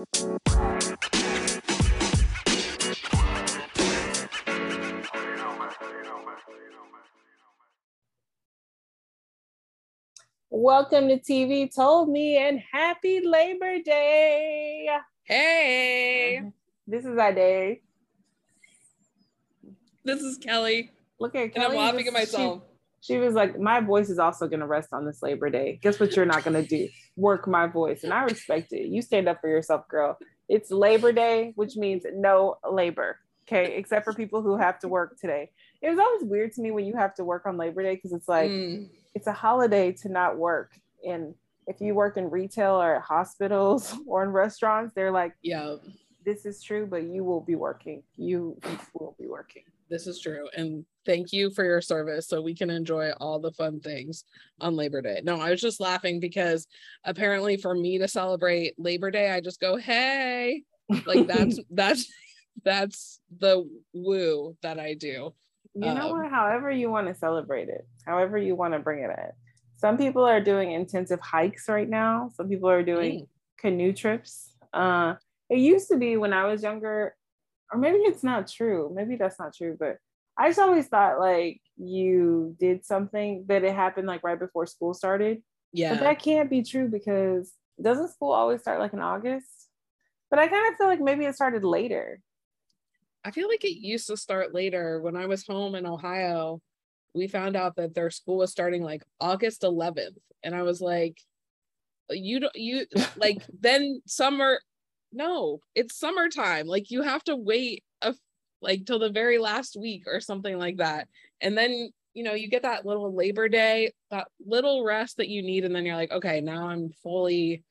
Welcome to TV Told Me and happy Labor Day. Hey, uh-huh. This is our day. this is Kelly, Look at and I'm laughing at myself. She, she was like, My voice is also going to rest on this Labor Day. Guess what you're not going to do? Work my voice. And I respect it. You stand up for yourself, girl. It's Labor Day, which means no labor. Okay. Except for people who have to work today. It was always weird to me when you have to work on Labor Day because it's like, Mm, it's a holiday to not work. And if you work in retail or at hospitals or in restaurants, they're like, yeah, this is true, but you will be working. You will be working. This is true. And thank you for your service so we can enjoy all the fun things on Labor Day. No, I was just laughing because apparently for me to celebrate Labor Day, I just go, hey, like that's that's that's the woo that I do. you know um, what? However you want to celebrate it, however you want to bring it in. Some people are doing intensive hikes right now. Some people are doing Mm. canoe trips. Uh, it used to be when I was younger, or maybe it's not true. Maybe that's not true, but I just always thought like you did something that it happened like right before school started. Yeah. But that can't be true because doesn't school always start like in August? But I kind of feel like maybe it started later. I feel like it used to start later. When I was home in Ohio, we found out that their school was starting like August 11th. And I was like, you don't, you like, then summer, no, it's summertime. Like, you have to wait a, like till the very last week or something like that. And then, you know, you get that little Labor Day, that little rest that you need. And then you're like, okay, now I'm fully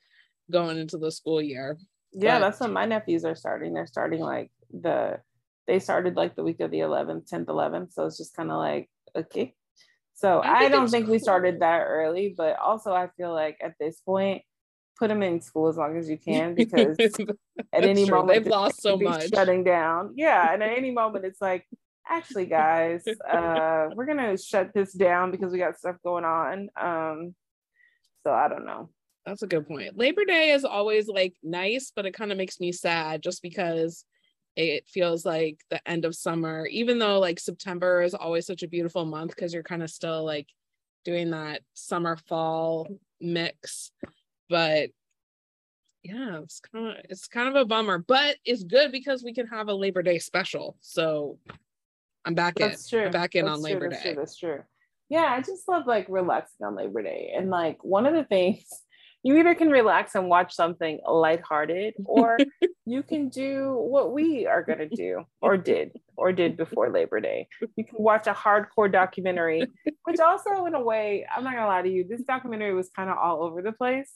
going into the school year. Yeah, But- that's when my nephews are starting. They're starting like the they started like the week of the 11th, 10th, 11th. So it's just kind of like okay. So I I, don't think we started that early, but also I feel like at this point, put them in school as long as you can because at any true. moment they've lost so much. shutting down. Yeah, and at any moment it's like, actually, guys, uh, we're gonna shut this down because we got stuff going on. Um, so I don't know. That's a good point. Labor Day is always like nice, but it kind of makes me sad just because it feels like the end of summer, even though like September is always such a beautiful month because you're kind of still like doing that summer fall mix. But yeah, it's kind of it's kind of a bummer, but it's good because we can have a Labor Day special. So I'm back That's in. true. I'm back in That's on true, Labor that's Day. True, that's true. Yeah, I just love like relaxing on Labor Day. And like one of the things you either can relax and watch something lighthearted or you can do what we are going to do or did or did before Labor Day. You can watch a hardcore documentary, which also in a way, I'm not going to lie to you, this documentary was kind of all over the place.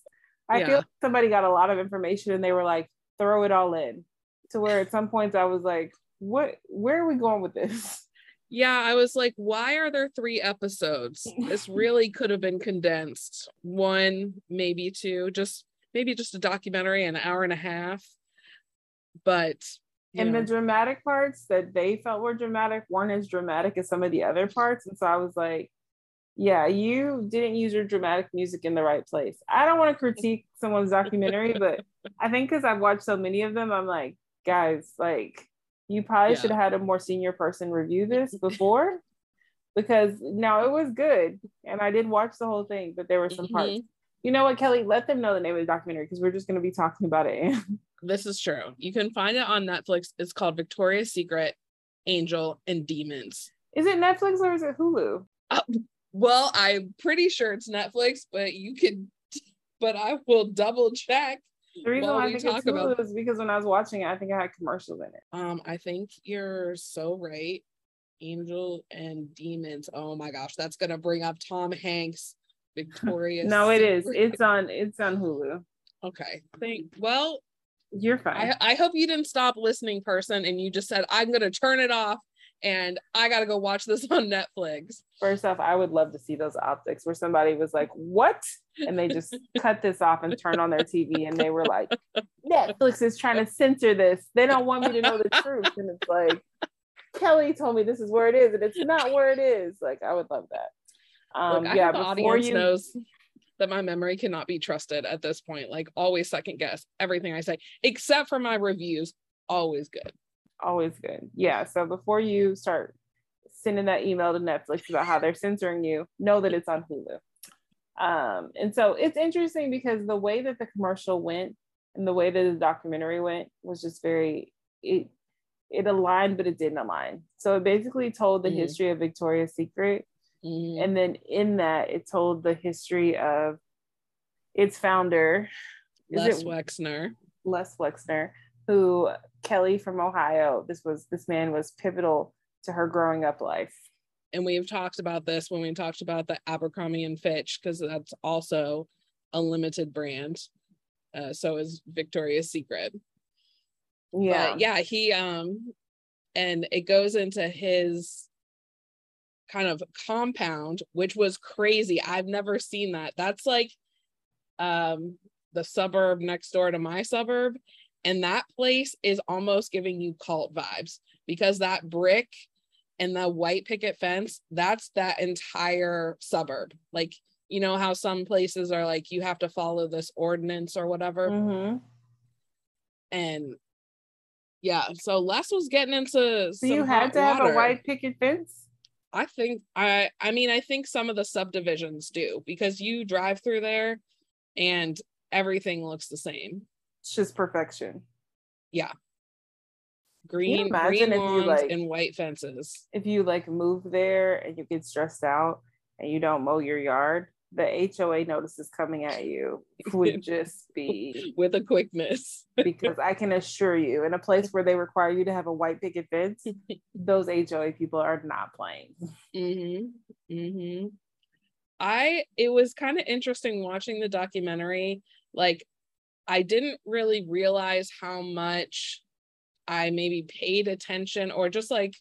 I Yeah. feel like somebody got a lot of information and they were like, throw it all in. To where at some points I was like, what where are we going with this? Yeah, I was like, why are there three episodes? This really could have been condensed. One, maybe two, just maybe just a documentary, an hour and a half. But and know, the dramatic parts that they felt were dramatic weren't as dramatic as some of the other parts. And so I was like, yeah, you didn't use your dramatic music in the right place. I don't want to critique someone's documentary, but I think because I've watched so many of them, I'm like, guys, like, you probably Yeah. should have had a more senior person review this before because now it was good. And I did watch the whole thing, but there were some parts. Mhm. You know what, Kelly? Let them know the name of the documentary because we're just going to be talking about it. this is true. You can find it on Netflix. It's called Victoria's Secret, Angel, and Demons. is it Netflix or is it Hulu? Well, I'm pretty sure it's Netflix, but you can, but I will double check. The reason why I we think talk it's Hulu about- is because when I was watching it, I think I had commercials in it. Um, I think you're so right. Angel and Demons. Oh my gosh, that's gonna bring up Tom Hanks, Victoria's. No, it is. It's on. It's on Hulu. okay. Thank. Well, You're fine. I I hope you didn't stop listening, person, and you just said I'm gonna turn it off, and I gotta go watch this on Netflix. First off, I would love to see those optics where somebody was like, "What?" and they just cut this off and turned on their TV, and they were like, "Netflix is trying to censor this. They don't want me to know the truth." And it's like, Kelly told me this is where it is, and it's not where it is. Like, I would love that. Um, Look, yeah, the before audience you knows that my memory cannot be trusted at this point. Like always second guess everything I say, except for my reviews. Always good. Always good. Yeah. So before you start sending that email to Netflix about how they're censoring you, know that it's on Hulu. Um, and so it's interesting because the way that the commercial went and the way that the documentary went was just very it it aligned, but it didn't align. So it basically told the mm-hmm. history of Victoria's Secret. Mm-hmm. And then in that, it told the history of its founder, Les Wexner. Les Wexner, who Kelly from Ohio, this was this man was pivotal to her growing up life. And we've talked about this when we talked about the Abercrombie and Fitch, because that's also a limited brand. Uh, so is Victoria's Secret. Yeah. But yeah, he um and it goes into his kind of compound, which was crazy. I've never seen that. That's like um the suburb next door to my suburb. And that place is almost giving you cult vibes because that brick and the white picket fence, that's that entire suburb. Like, you know how some places are like, you have to follow this ordinance or whatever. Mm-hmm. And yeah, so Les was getting into. So you had to water. have a white picket fence. I think I I mean I think some of the subdivisions do because you drive through there and everything looks the same. It's just perfection. Yeah. Green, green lawns like, and white fences. If you like move there and you get stressed out and you don't mow your yard, the HOA notices coming at you would just be with a quickness. because I can assure you, in a place where they require you to have a white picket fence, those HOA people are not playing. Mm-hmm. Mm-hmm. I it was kind of interesting watching the documentary. Like, I didn't really realize how much I maybe paid attention or just like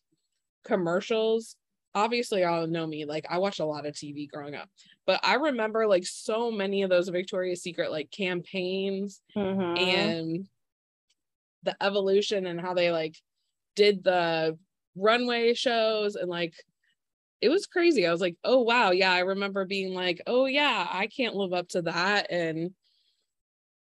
commercials. Obviously y'all know me like i watched a lot of tv growing up but i remember like so many of those victoria's secret like campaigns mm-hmm. and the evolution and how they like did the runway shows and like it was crazy. I was like oh wow. Yeah i remember being like oh yeah i can't live up to that and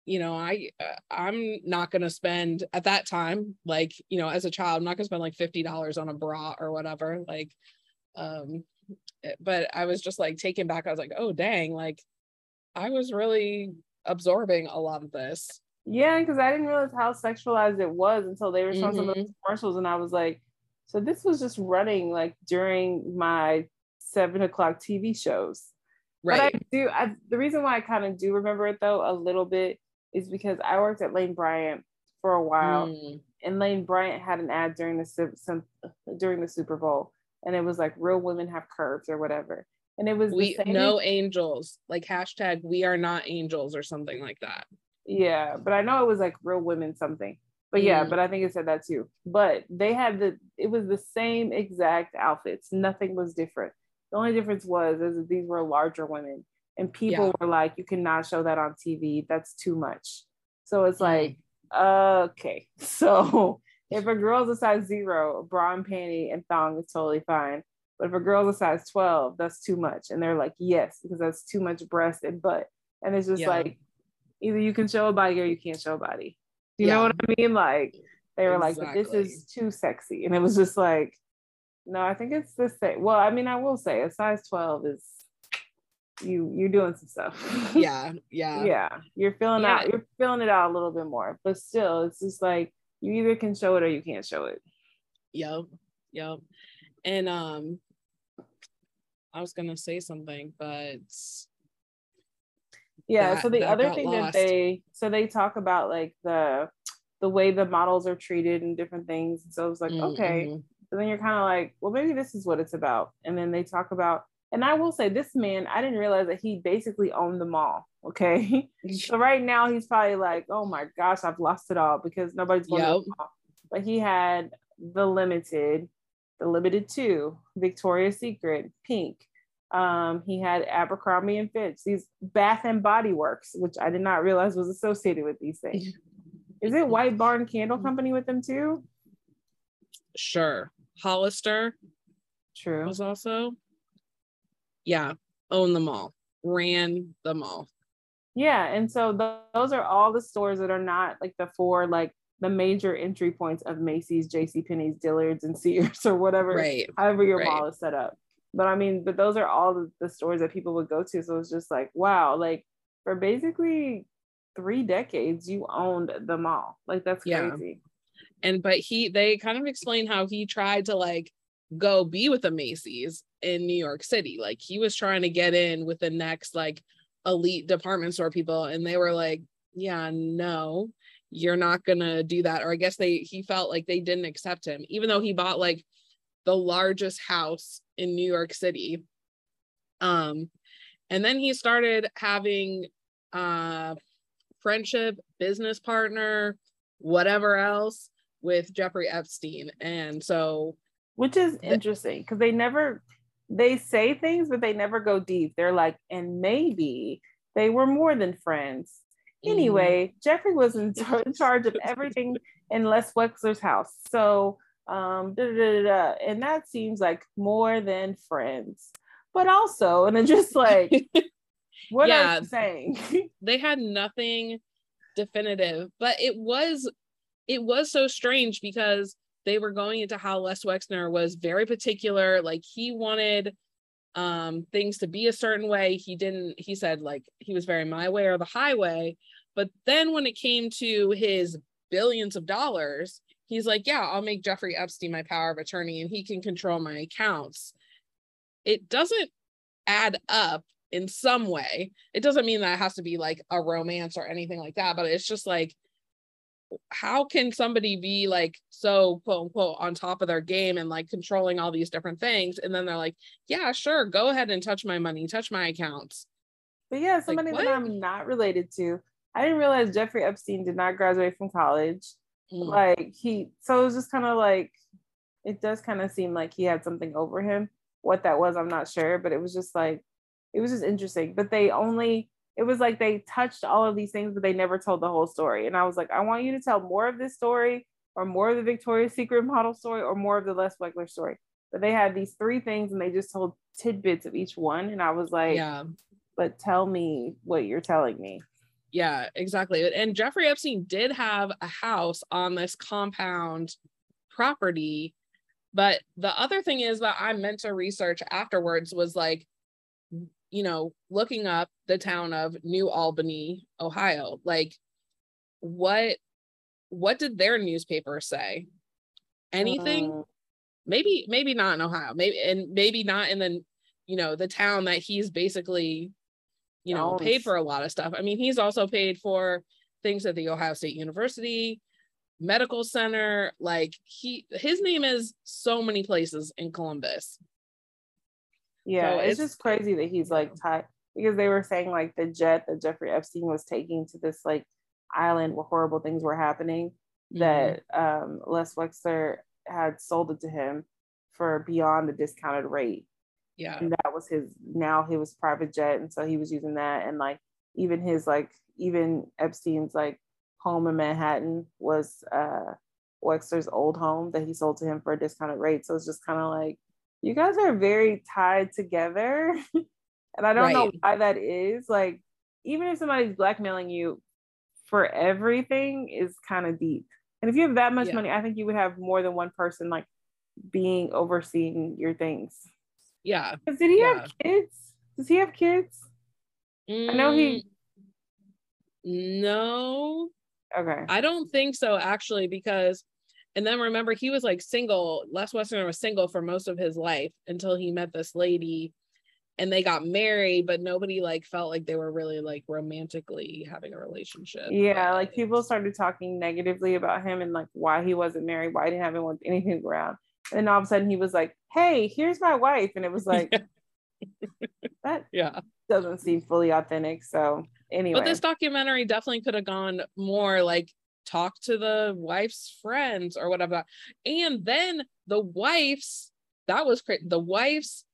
you know i uh, i'm not going to spend at that time like you know as a child i'm not going to spend like $50 on a bra or whatever like um eh, but i was just like taken back. I was like oh dang like i was really absorbing a lot of this. Yeah because i didn't realize how sexualized it was until they were showing mm-hmm. some of the commercials and i was like so this was just running like during my seven o'clock tv shows. Right but i do I, the reason why i kind of do remember it though a little bit is because i worked at lane bryant for a while mm. and lane bryant had an ad during the some during the super bowl and it was like real women have curves or whatever. And it was we no angels, like hashtag we are not angels or something like that. Yeah, but I know it was like real women something. But yeah, mm. but I think it said that too. But they had the it was the same exact outfits. Nothing was different. The only difference was is that these were larger women. And people yeah. were like, you cannot show that on TV. That's too much. So it's mm. like, okay. So if a girl's a size zero, bra and panty and thong is totally fine. But if a girl's a size 12, that's too much. And they're like, yes, because that's too much breast and butt. And it's just yeah. like, either you can show a body or you can't show a body. You yeah. know what I mean? Like, they were exactly. like, this is too sexy. And it was just like, no, I think it's the same. Well, I mean, I will say a size 12 is you you're doing some stuff. Yeah, yeah. yeah. You're feeling yeah. out, you're feeling it out a little bit more. But still, it's just like you either can show it or you can't show it. Yep. Yep. And um I was gonna say something, but yeah, that, so the other thing lost. that they so they talk about like the the way the models are treated and different things. So it's like, mm-hmm. okay. So then you're kind of like, well, maybe this is what it's about. And then they talk about, and I will say this man, I didn't realize that he basically owned the mall. Okay. so right now he's probably like, oh my gosh, I've lost it all because nobody's going yep. to But he had the limited, the Limited Too, Victoria's Secret, Pink. Um, he had Abercrombie and Fitch, these Bath and Body Works, which I did not realize was associated with these things. Is it White Barn Candle Company with them too? Sure. Hollister. True. Was also. Yeah, own them all ran the mall. Yeah, and so th- those are all the stores that are not like the four like the major entry points of Macy's, J.C. Penney's, Dillard's, and Sears or whatever. Right. However your right. mall is set up. But I mean, but those are all the, the stores that people would go to. So it's just like, wow, like for basically three decades, you owned the mall. Like that's Yeah. crazy. and but he they kind of explain how he tried to like go be with the Macy's in New York City. Like he was trying to get in with the next like elite department store people and they were like, "Yeah, no. You're not going to do that." Or I guess they he felt like they didn't accept him even though he bought like the largest house in New York City. Um and then he started having uh friendship, business partner, whatever else with Jeffrey Epstein. And so, Which is interesting because they never they say things, but they never go deep. They're like, and maybe they were more than friends. Anyway, Jeffrey was in, in charge of everything in Les Wexner's house. So, um, da, da, da, da, and that seems like more than friends. But also, and it's just like, what Yeah. are you saying? they had nothing definitive, but it was it was so strange because they were going into how Les Wexner was very particular. Like he wanted um things to be a certain way. He didn't, he said like he was very my way or the highway. But then when it came to his billions of dollars, he's like, Yeah, I'll make Jeffrey Epstein my power of attorney and he can control my accounts. It doesn't add up in some way. It doesn't mean that it has to be like a romance or anything like that, but it's just like, how can somebody be like so quote unquote on top of their game and like controlling all these different things? And then they're like, yeah, sure, go ahead and touch my money, touch my accounts. But yeah, somebody what? that I'm not related to. I didn't realize Jeffrey Epstein did not graduate from college. Mm, Like he, so it was just kind of like, it does kind of seem like he had something over him. What that was, I'm not sure, but it was just like, it was just interesting. But they only, it was like they touched all of these things, but they never told the whole story. And I was like, I want you to tell more of this story, or more of the Victoria's Secret model story, or more of the Les Wexner story. But they had these three things, and they just told tidbits of each one. And I was like, yeah. but tell me what you're telling me. Yeah, exactly. And Jeffrey Epstein did have a house on this compound property. But the other thing is that I meant to research afterwards was like, you know, looking up the town of New Albany, Ohio. Like, what what did their newspaper say? Anything? Mm, maybe maybe not in ohio maybe and maybe not in the you know the town that he's basically you know paid for a lot of stuff i mean he's also paid for things at the ohio state university medical center like he his name is so many places in columbus yeah, So it's, it's- just crazy that he's like tied because they were saying like the jet that Jeffrey Epstein was taking to this like island where horrible things were happening. That um, Les Wexner had sold it to him for beyond the discounted rate, yeah and that was his. Now he was private jet, and so he was using that, and like even his like even Epstein's like home in Manhattan was uh Wexner's old home that he sold to him for a discounted rate. So it's just kind of like you guys are very tied together. and I don't know why that is. Like, even if somebody's blackmailing you for everything is kind of deep. And if you have that much Yeah. money, I think you would have more than one person like being overseeing your things. yeah 'Cause Did he Yeah. have kids? Does he have kids? I know he- Mm, no Okay. I don't think so, actually, because, and then remember, he was like single. Les Westerner was single for most of his life until he met this lady and they got married, but nobody like felt like they were really like romantically having a relationship. Yeah, like people started talking negatively about him and like why he wasn't married, why he didn't have anyone, anything around. And then all of a sudden he was like, Hey, here's my wife. And it was like, that Yeah. doesn't seem fully authentic. So anyway, But this documentary definitely could have gone more like talk to the wife's friends or whatever. And then the wife's that was crazy. The wife's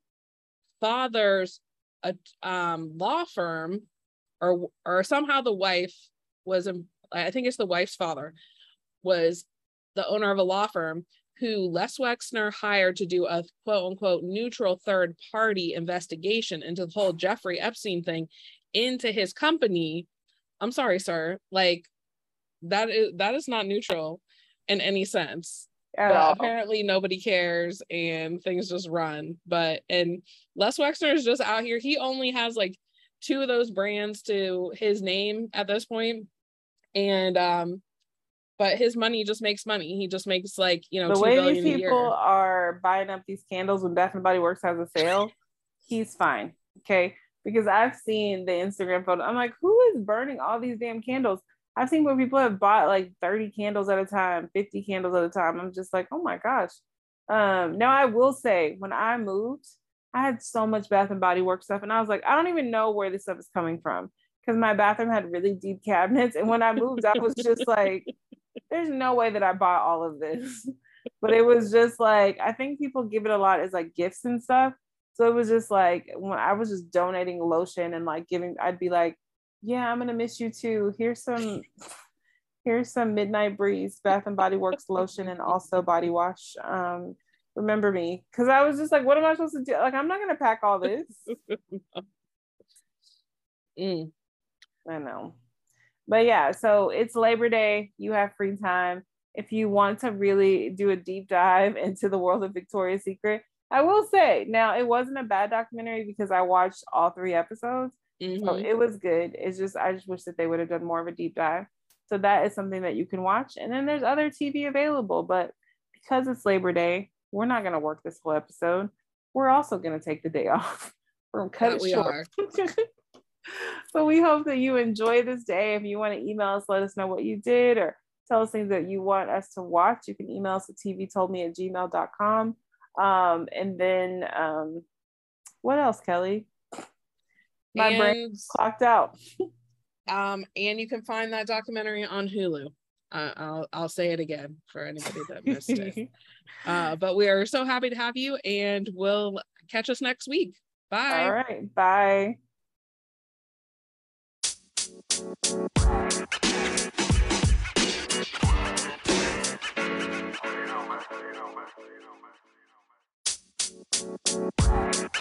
father's uh, um, law firm, or or somehow the wife was, I think it's the wife's father, was the owner of a law firm who Les Wexner hired to do a quote unquote neutral third party investigation into the whole Jeffrey Epstein thing into his company. I'm sorry, sir. Like that is that is not neutral in any sense. At all. apparently nobody cares and things just run. But and Les Wexner is just out here. He only has like two of those brands to his name at this point. And um but his money just makes money. He just makes like you know the way these people are buying up these candles when Bath and Body Works has a sale. he's fine, okay? Because I've seen the Instagram photo. I'm like, who is burning all these damn candles? I've seen where people have bought like 30 candles at a time, 50 candles at a time. I'm just like, oh my gosh. Um, now I will say when I moved, I had so much Bath and Body Works stuff, and I was like, I don't even know where this stuff is coming from because my bathroom had really deep cabinets. And when I moved, I was just like, there's no way that I bought all of this. But it was just like, I think people give it a lot as like gifts and stuff. So it was just like when I was just donating lotion and like giving, I'd be like, yeah, I'm gonna miss you too. Here's some, here's some Midnight Breeze Bath and Body Works lotion and also body wash. Um, remember me, because I was just like, what am I supposed to do? Like, I'm not gonna pack all this. mm. I know. But yeah, so it's Labor Day. You have free time. If you want to really do a deep dive into the world of Victoria's Secret, I will say now it wasn't a bad documentary because I watched all three episodes. Mm-hmm. So it was good. It's just I just wish that they would have done more of a deep dive. So that is something that you can watch. And then there's other TV available, but because it's Labor Day, we're not gonna work this whole episode. We're also gonna take the day off. We're gonna cut that it short. but we hope that you enjoy this day. If you want to email us, let us know what you did or tell us things that you want us to watch. You can email us at tvtoldme at gmail.com. Um, and then um, what else, Kelly? My and, brain clocked out. um, and you can find that documentary on Hulu. Uh, I'll I'll say it again for anybody that missed it. Uh, but we are so happy to have you, and we'll catch us next week. Bye. All right. Bye. You.